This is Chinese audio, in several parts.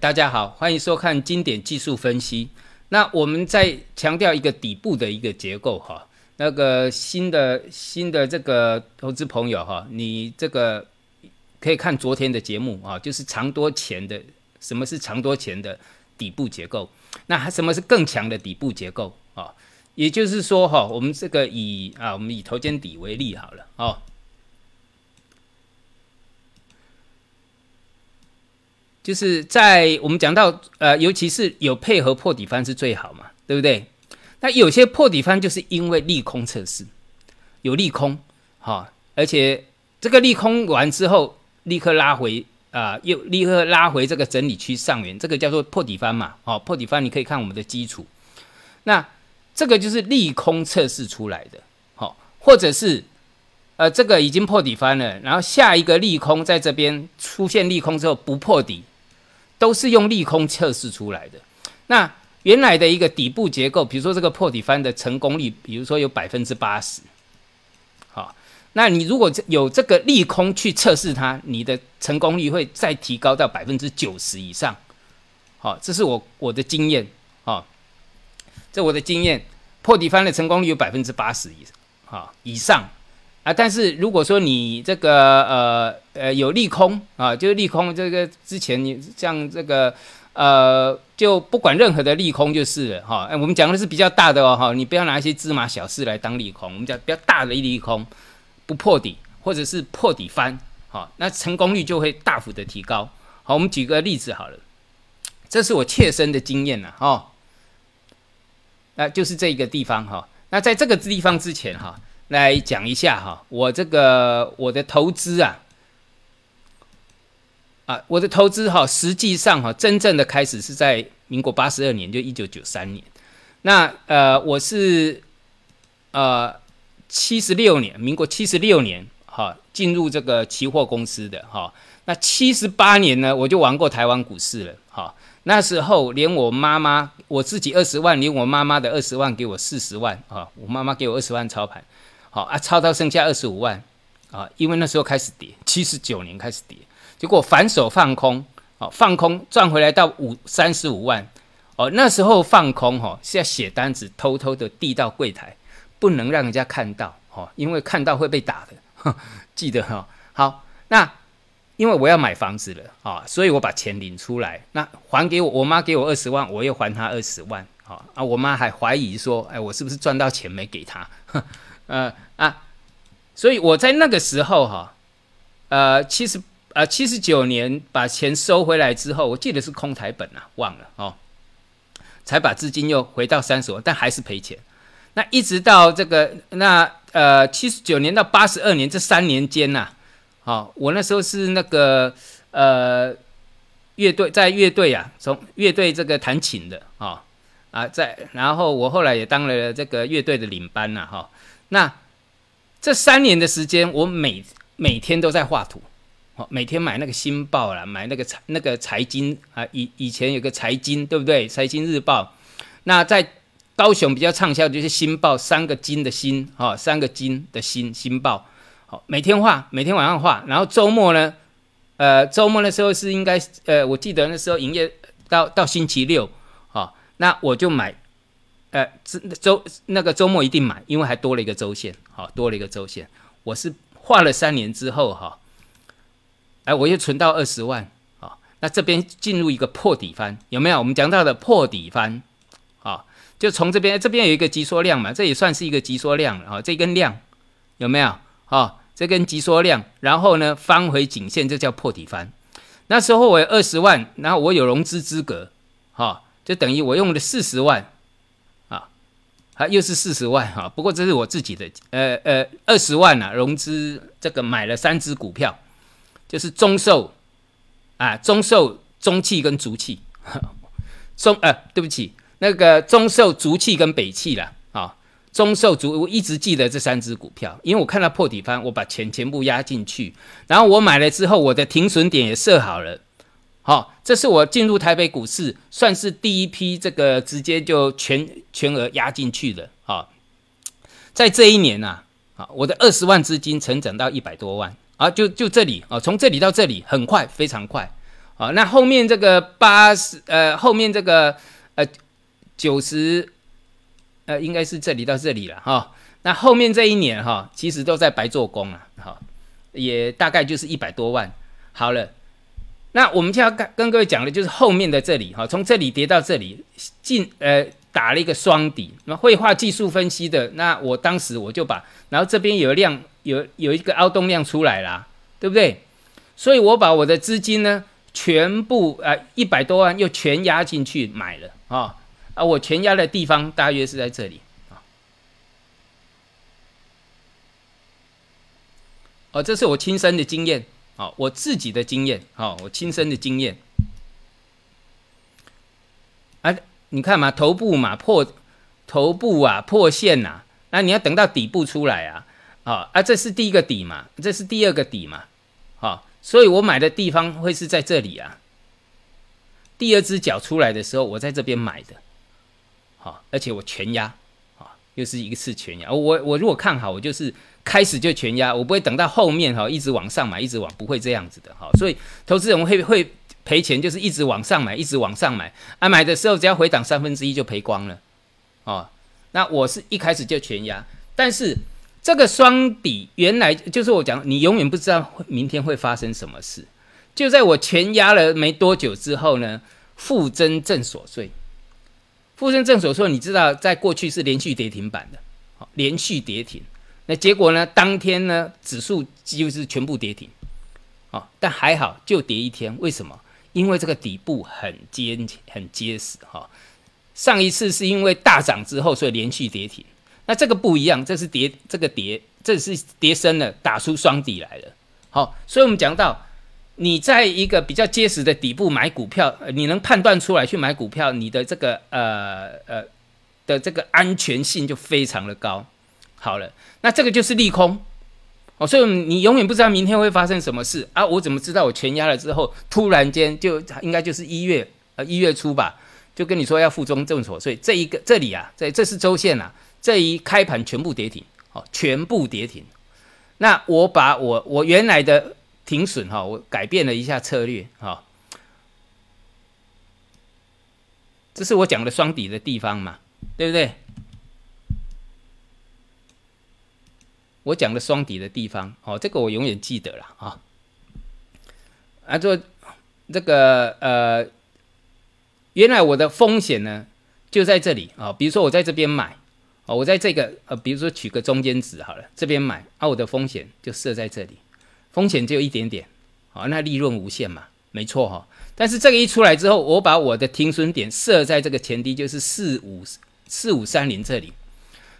大家好，欢迎收看经典技术分析。那我们再强调一个底部的一个结构哈。那个新的新的这个投资朋友哈，你这个可以看昨天的节目啊，就是长多钱的，什么是长多钱的底部结构？那什么是更强的底部结构啊？也就是说哈，我们这个以啊，我们以头肩底为例好了哦。就是在我们讲到呃，尤其是有配合破底翻是最好嘛，对不对？那有些破底翻就是因为利空测试，有利空，哈，而且这个利空完之后立刻拉回啊，又立刻拉回这个整理区上缘，这个叫做破底翻嘛，哦，破底翻你可以看我们的基础，那这个就是利空测试出来的，好，或者是呃这个已经破底翻了，然后下一个利空在这边出现利空之后不破底。都是用利空测试出来的。那原来的一个底部结构，比如说这个破底翻的成功率，比如说有百分之八十，好，那你如果有这个利空去测试它，你的成功率会再提高到百分之九十以上。好，这是我我的经验啊，这我的经验，破底翻的成功率有百分之八十以上啊以上。啊，但是如果说你这个呃呃有利空啊，就是利空，这个之前你像这个呃，就不管任何的利空就是了哈。哎，我们讲的是比较大的哦哈，你不要拿一些芝麻小事来当利空。我们讲比较大的一利空不破底，或者是破底翻，好，那成功率就会大幅的提高。好，我们举个例子好了，这是我切身的经验呐哈。那就是这个地方哈，那在这个地方之前哈。来讲一下哈，我这个我的投资啊，啊，我的投资哈，实际上哈，真正的开始是在民国八十二年，就一九九三年。那呃，我是呃七十六年，民国七十六年哈，进入这个期货公司的哈。那七十八年呢，我就玩过台湾股市了哈。那时候连我妈妈，我自己二十万，连我妈妈的二十万给我四十万啊，我妈妈给我二十万操盘。好啊，操到剩下二十五万啊，因为那时候开始跌，七十九年开始跌，结果反手放空，好放空赚回来到五三十五万，哦那时候放空哈是要写单子，偷偷的递到柜台，不能让人家看到，哦，因为看到会被打的，记得哈。好，那因为我要买房子了啊，所以我把钱领出来，那还给我，我妈给我二十万，我又还她二十万，好啊，我妈还怀疑说，哎，我是不是赚到钱没给她？呃啊，所以我在那个时候哈，呃其实啊七十九年把钱收回来之后，我记得是空台本啊，忘了哦，才把资金又回到三十万，但还是赔钱。那一直到这个那呃七十九年到八十二年这三年间呐，好，我那时候是那个呃乐队在乐队啊，从乐队这个弹琴的啊啊在，然后我后来也当了这个乐队的领班呐哈。那这三年的时间，我每每天都在画图，好，每天买那个新报啦，买那个财那个财经啊，以以前有个财经，对不对？财经日报。那在高雄比较畅销就是新报，三个金的新，哈，三个金的新新报。好，每天画，每天晚上画，然后周末呢，呃，周末的时候是应该，呃，我记得那时候营业到到星期六，好，那我就买。呃，周那个周末一定买，因为还多了一个周线，好，多了一个周线。我是画了三年之后，哈，哎，我又存到二十万，好，那这边进入一个破底翻，有没有？我们讲到的破底翻，啊，就从这边，这边有一个急缩量嘛，这也算是一个急缩量啊，这根量有没有？啊，这根急缩量，然后呢翻回颈线，这叫破底翻。那时候我二十万，然后我有融资资格，哈，就等于我用了四十万。啊，又是四十万哈，不过这是我自己的，呃呃，二十万啊，融资这个买了三只股票，就是中寿啊，中寿、中汽跟足汽，中呃，对不起，那个中寿、足汽跟北汽啦，啊，中寿足，我一直记得这三只股票，因为我看到破底翻，我把钱全部压进去，然后我买了之后，我的停损点也设好了。好，这是我进入台北股市算是第一批这个直接就全全额压进去的啊，在这一年呐，啊，我的二十万资金成长到一百多万啊，就就这里啊，从这里到这里很快，非常快好，那后面这个八十呃，后面这个呃九十呃，应该是这里到这里了哈。那后面这一年哈，其实都在白做工啊，哈，也大概就是一百多万。好了，那我们就要跟跟各位讲的，就是后面的这里哈，从这里跌到这里，进呃打了一个双底。那绘画技术分析的，那我当时我就把，然后这边有量有有一个凹洞量出来啦，对不对？所以我把我的资金呢，全部啊一百多万又全压进去买了啊啊！我全压的地方大约是在这里啊。哦，这是我亲身的经验，哦，我自己的经验，哦，我亲身的经验。啊，你看嘛，头部嘛破，头部啊破线呐，那你要等到底部出来啊，啊啊，这是第一个底嘛，这是第二个底嘛，好，所以我买的地方会是在这里啊。第二只脚出来的时候，我在这边买的，好，而且我全压，啊，又是一次全压。我我如果看好，我就是。开始就全压，我不会等到后面哈，一直往上买，一直往，不会这样子的哈。所以投资人会会赔钱，就是一直往上买，一直往上买啊。买的时候只要回档三分之一就赔光了哦。那我是一开始就全压，但是这个双底原来就是我讲，你永远不知道明天会发生什么事。就在我全压了没多久之后呢，负增正所税，负增正所税，你知道在过去是连续跌停板的，好，连续跌停。那结果呢？当天呢，指数几乎是全部跌停，哦，但还好就跌一天。为什么？因为这个底部很坚很结实哈。上一次是因为大涨之后，所以连续跌停。那这个不一样，这是跌这个跌，这是跌深了，打出双底来了。好，所以我们讲到，你在一个比较结实的底部买股票，你能判断出来去买股票，你的这个呃呃的这个安全性就非常的高。好了，那这个就是利空哦，所以你永远不知道明天会发生什么事啊！我怎么知道我全压了之后，突然间就应该就是一月呃一月初吧，就跟你说要负中正所税，这一个这里啊，这这是周线啊，这一开盘全部跌停，哦，全部跌停。那我把我我原来的停损哈，我改变了一下策略哈，这是我讲的双底的地方嘛，对不对？我讲的双底的地方，哦，这个我永远记得了啊。啊，做这个呃，原来我的风险呢就在这里啊。比如说我在这边买，哦，我在这个呃，比如说取个中间值好了，这边买，啊，我的风险就设在这里，风险只有一点点，好，那利润无限嘛，没错哈。但是这个一出来之后，我把我的停损点设在这个前低，就是四五四五三零这里。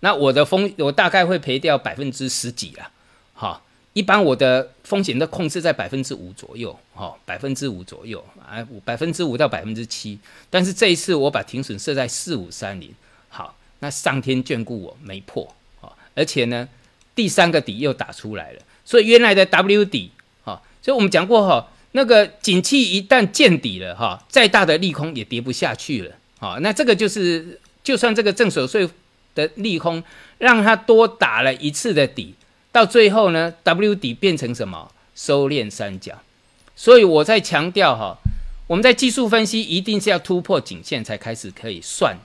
那我的风，我大概会赔掉百分之十几啦，哈，一般我的风险都控制在百分之五左右，哈，百分之五左右，啊，百分之五到百分之七。但是这一次我把停损设在四五三零，那上天眷顾我没破，啊，而且呢，第三个底又打出来了，所以原来的 W 底，啊，所以我们讲过哈，那个景气一旦见底了，哈，再大的利空也跌不下去了，啊，那这个就是，就算这个正所税。的利空让它多打了一次的底，到最后呢，W 底变成什么？收敛三角。所以我在强调哈，我们在技术分析一定是要突破颈线才开始可以算，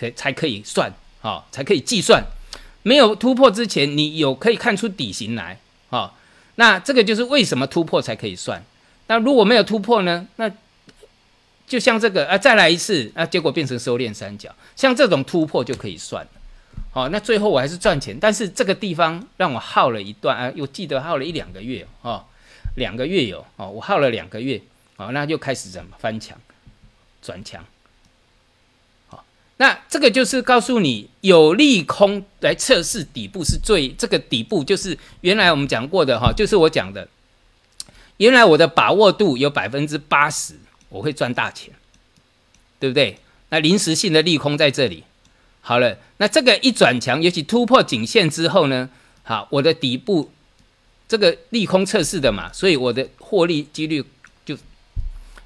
可才可以算，好才可以计算。没有突破之前，你有可以看出底型来，好，那这个就是为什么突破才可以算。那如果没有突破呢？那就像这个啊，再来一次啊，结果变成收敛三角，像这种突破就可以算了。好，那最后我还是赚钱，但是这个地方让我耗了一段啊，我记得耗了一两个月哦，两个月有哦，我耗了两个月，好，那就开始怎么翻墙转强。那这个就是告诉你有利空来测试底部是最这个底部就是原来我们讲过的哈，就是我讲的，原来我的把握度有百分之八十。我会赚大钱，对不对？那临时性的利空在这里，好了，那这个一转强，尤其突破颈线之后呢，好，我的底部这个利空测试的嘛，所以我的获利几率就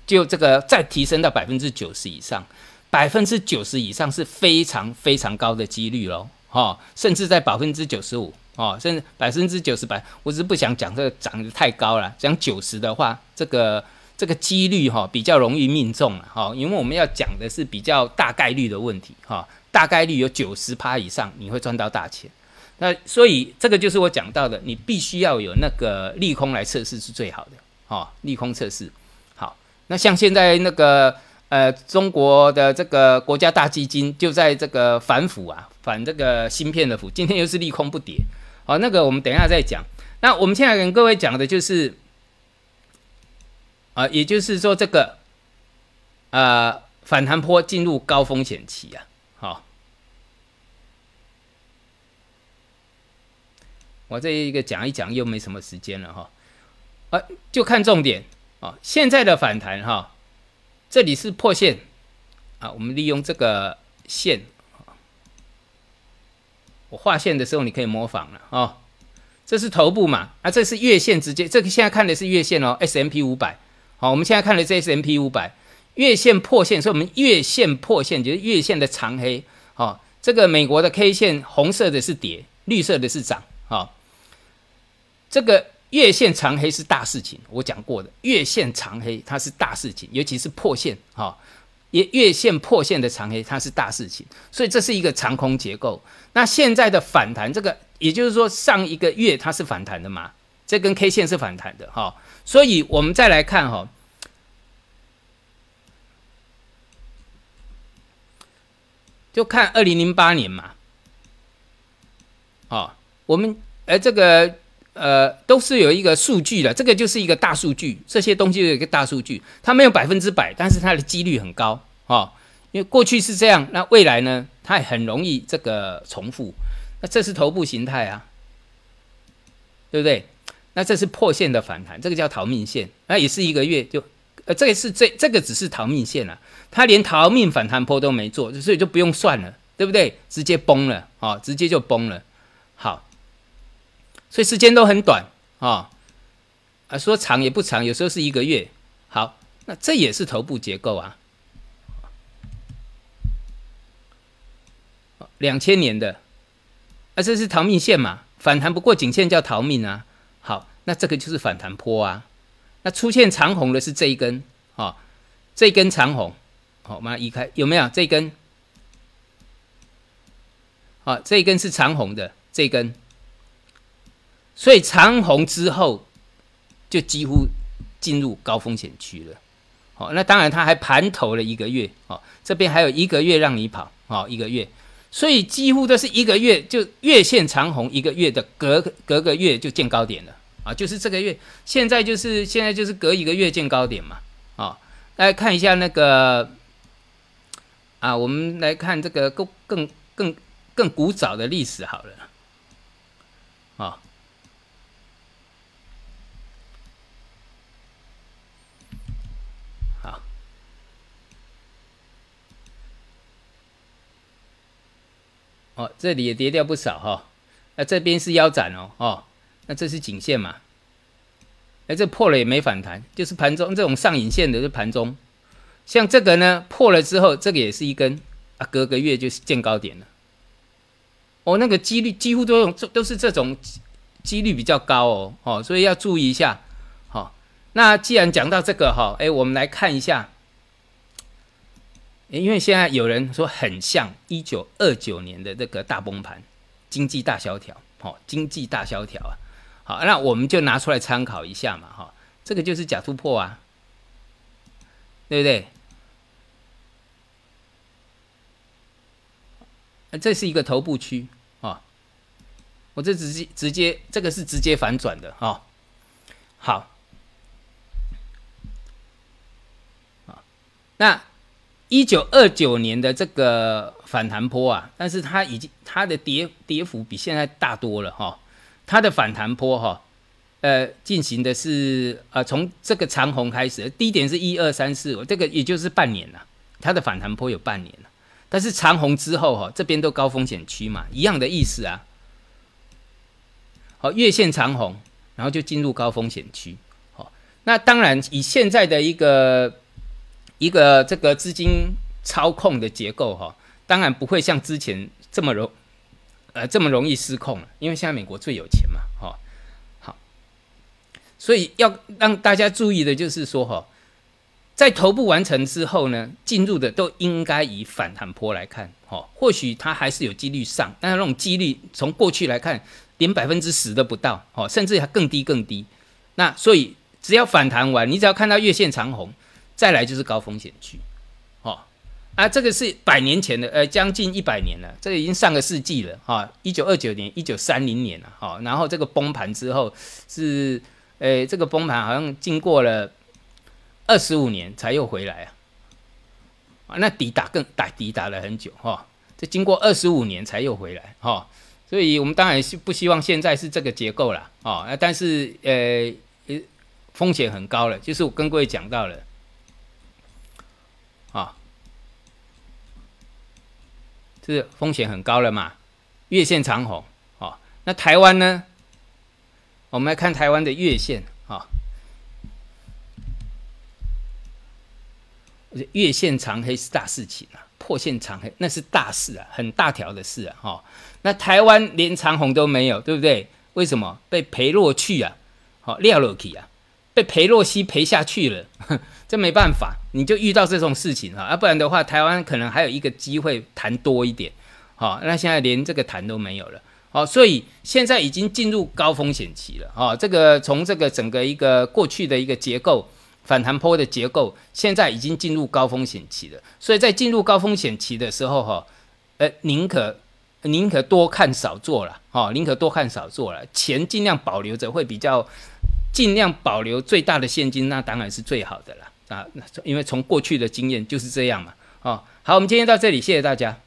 就这个再提升到百分之九十以上，百分之九十以上是非常非常高的几率喽，哈，甚至在百分之九十五哦，甚至百分之九十百，我只是不想讲这个涨得太高了，讲九十的话，这个。这个几率哈比较容易命中了哈，因为我们要讲的是比较大概率的问题哈，大概率有九十趴以上你会赚到大钱。那所以这个就是我讲到的，你必须要有那个利空来测试是最好的哦，利空测试。好，那像现在那个呃中国的这个国家大基金就在这个反腐啊，反这个芯片的腐，今天又是利空不跌。好，那个我们等一下再讲。那我们现在跟各位讲的就是，啊，也就是说这个，呃，反弹坡进入高风险期啊。好，我这一个讲一讲又没什么时间了哈。啊，就看重点啊。现在的反弹哈，这里是破线啊。我们利用这个线，我画线的时候你可以模仿了啊。这是头部嘛？啊，这是月线直接，这个现在看的是月线哦，S M P 五百。好，我们现在看的是 S M P 五百，月线破线，所以我们月线破线就是月线的长黑。好，这个美国的 K 线红色的是跌，绿色的是涨。好，这个月线长黑是大事情，我讲过的，月线长黑它是大事情，尤其是破线。哈。月月线破线的长黑，它是大事情，所以这是一个长空结构。那现在的反弹，这个也就是说上一个月它是反弹的嘛？这根 K 线是反弹的哈，所以我们再来看哈，就看二零零八年嘛，哦，我们呃这个呃都是有一个数据的，这个就是一个大数据，这些东西有一个大数据，它没有百分之百，但是它的几率很高。哦，因为过去是这样，那未来呢？它也很容易这个重复。那这是头部形态啊，对不对？那这是破线的反弹，这个叫逃命线。那也是一个月就，呃，这个是这这个只是逃命线了，它连逃命反弹坡都没做，所以就不用算了，对不对？直接崩了，哦，直接就崩了。好，所以时间都很短啊，啊，说长也不长，有时候是一个月。好，那这也是头部结构啊。两千年的，啊，这是逃命线嘛？反弹不过颈线叫逃命啊。好，那这个就是反弹坡啊。那出现长红的是这一根，哦，这一根长红，好，我们移开，有没有这一根？好，这一根是长红的，这一根。所以长红之后，就几乎进入高风险区了。好，那当然他还盘头了一个月，哦，这边还有一个月让你跑，哦，一个月。所以几乎都是一个月就月线长红，一个月的隔隔个月就见高点了啊，就是这个月，现在就是现在就是隔一个月见高点嘛啊，来看一下那个啊，我们来看这个更更更更古早的历史好了啊。哦这里也跌掉不少哈，那这边是腰斩哦，哦，那这是颈线嘛？哎，这破了也没反弹，就是盘中这种上影线的是盘中，像这个呢破了之后，这个也是一根啊，隔个月就是见高点了。哦，那个几率几乎都用这都是这种几率比较高哦，哦，所以要注意一下。好，那既然讲到这个哈，哎，我们来看一下。因为现在有人说很像一九二九年的这个大崩盘，经济大萧条，好，经济大萧条啊，好，那我们就拿出来参考一下嘛，哈，这个就是假突破啊，对不对？这是一个头部区啊，我这直接直接这个是直接反转的哈，好，好，那。一九二九年的这个反弹坡啊，但是它已经它的跌跌幅比现在大多了哈。它的反弹坡哈，呃，进行的是呃从这个长虹开始，低点是一二三四五，这个也就是半年了。它的反弹坡有半年了，但是长虹之后哈，这边都高风险区嘛，一样的意思啊。好，月线长虹，然后就进入高风险区。好，那当然以现在的一个。一个这个资金操控的结构哈，当然不会像之前这么容，呃，这么容易失控了。因为现在美国最有钱嘛，哈，好，所以要让大家注意的就是说哈，在头部完成之后呢，进入的都应该以反弹波来看，哦，或许它还是有几率上，但是那种几率从过去来看，连百分之十都不到，哦，甚至还更低更低。那所以只要反弹完，你只要看到月线长红，再来就是高风险区，哦，啊，这个是百年前的，呃，将近一百年了，这个已经上个世纪了，哈，一九二九年、一九三零年了，哈，然后这个崩盘之后是，呃，这个崩盘好像经过了。二十五年才又回来啊，啊，那抵打更打抵打了很久哈，这经过二十五年才又回来哈，所以我们当然是不希望现在是这个结构了啊，但是呃风险很高了，就是我跟各位讲到了是风险很高了嘛，月线长红哦，那台湾呢，我们来看台湾的月线啊。月线长黑是大事情啊，破线长黑那是大事啊，很大条的事啊，哈。那台湾连长红都没有，对不对？为什么被赔落去啊？好，撂落去啊，被赔落西赔下去了，这没办法，你就遇到这种事情啊，要不然的话，台湾可能还有一个机会谈多一点，好，那现在连这个谈都没有了，好，所以现在已经进入高风险期了，啊，这个从这个整个一个过去的一个结构。反弹坡的结构现在已经进入高风险期了，所以在进入高风险期的时候，哈，呃，宁可宁可多看少做了，哈，宁可多看少做了，钱尽量保留着会比较，尽量保留最大的现金，那当然是最好的了啊，因为从过去的经验就是这样嘛，哦，好，我们今天到这里，谢谢大家。